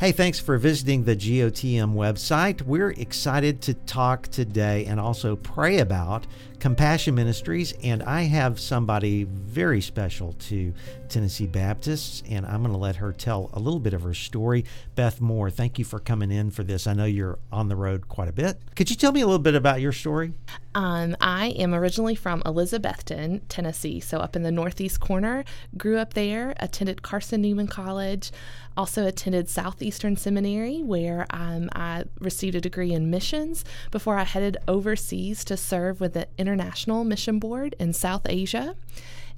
Hey, thanks for visiting the GOTM website. We're excited to talk today and also pray about Compassion Ministries. And I have somebody very special to Tennessee Baptists, and I'm going to let her tell a little bit of her story. Beth Moore, thank you for coming in for this. I know you're on the road quite a bit. Could you tell me a little bit about your story? Um, I am originally from Elizabethton, Tennessee, so up in the northeast corner. Grew up there, attended Carson Newman College, also attended Southeastern Seminary, where um, I received a degree in missions before I headed overseas to serve with the International Mission Board in South Asia.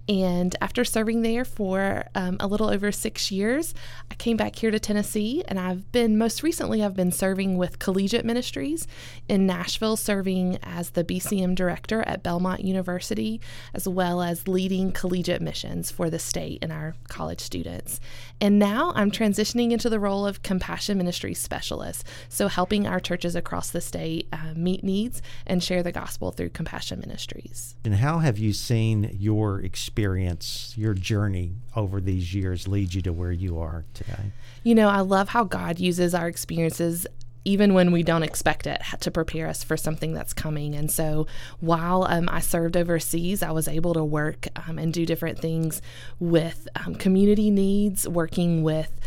And after serving there for um, a little over six years, I came back here to Tennessee. And I've been, most recently, I've been serving with Collegiate Ministries in Nashville, serving as the BCM director at Belmont University, as well as leading collegiate missions for the state and our college students. And now I'm transitioning into the role of Compassion Ministries Specialist. So helping our churches across the state uh, meet needs and share the gospel through Compassion Ministries. And how have you seen your experience? Experience, your journey over these years lead you to where you are today? You know, I love how God uses our experiences even when we don't expect it, to prepare us for something that's coming. And so while um, I served overseas, I was able to work um, and do different things with um, community needs, working with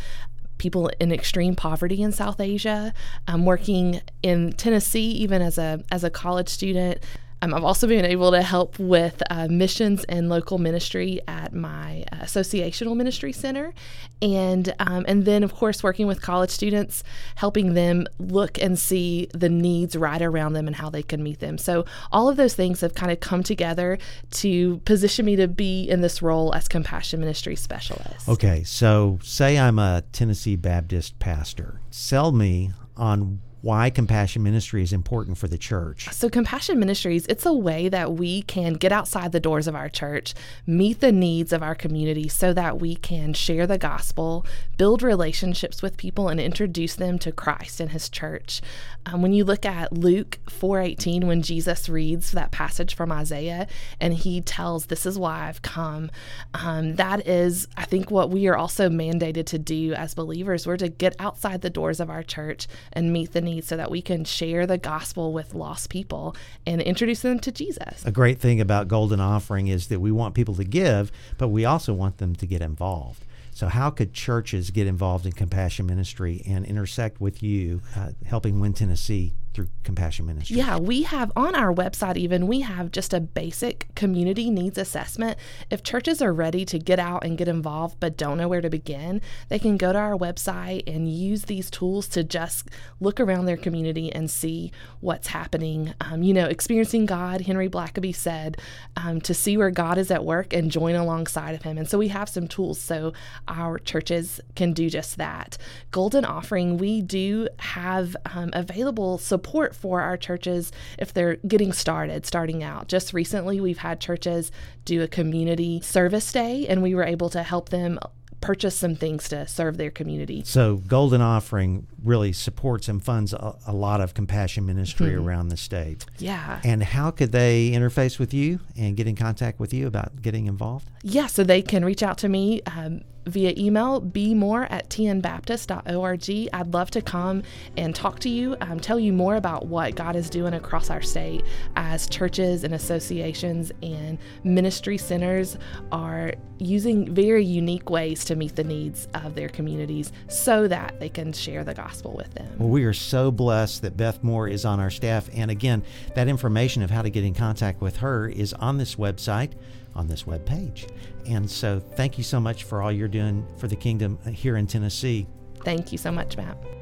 people in extreme poverty in South Asia, um, working in Tennessee, even as a as a college student. Um, I've also been able to help with uh, missions and local ministry at my associational ministry center, and um, and then of course working with college students, helping them look and see the needs right around them and how they can meet them. So all of those things have kind of come together to position me to be in this role as compassion ministry specialist. Okay, so say I'm a Tennessee Baptist pastor. Sell me on why compassion ministry is important for the church. So compassion ministries, it's a way that we can get outside the doors of our church, meet the needs of our community so that we can share the gospel, build relationships with people and introduce them to Christ and his church. Um, when you look at Luke 4:18 when Jesus reads that passage from Isaiah and he tells this is why I've come, um, that is I think what we are also mandated to do as believers. We're to get outside the doors of our church and meet the needs so that we can share the gospel with lost people and introduce them to Jesus. A great thing about Golden Offering is that we want people to give, but we also want them to get involved. So, how could churches get involved in compassion ministry and intersect with you, uh, helping Win Tennessee through Compassion Ministry? Yeah, we have on our website, even, we have just a basic community needs assessment. If churches are ready to get out and get involved but don't know where to begin, they can go to our website and use these tools to just look around their community and see what's happening. Um, you know, experiencing God, Henry Blackaby said, um, to see where God is at work and join alongside of Him. And so we have some tools so our churches can do just that. Golden Offering, we do have um, available support support for our churches if they're getting started, starting out. Just recently, we've had churches do a community service day, and we were able to help them purchase some things to serve their community. So, Golden Offering really supports and funds a, a lot of compassion ministry mm-hmm. around the state. Yeah. And how could they interface with you and get in contact with you about getting involved? Yeah, so they can reach out to me. Um, via email, bmore at tnbaptist.org. I'd love to come and talk to you, um, tell you more about what God is doing across our state as churches and associations and ministry centers are using very unique ways to meet the needs of their communities so that they can share the gospel with them. Well, we are so blessed that Beth Moore is on our staff. And again, that information of how to get in contact with her is on this website on this web page. And so, thank you so much for all you're doing for the kingdom here in Tennessee. Thank you so much, Matt.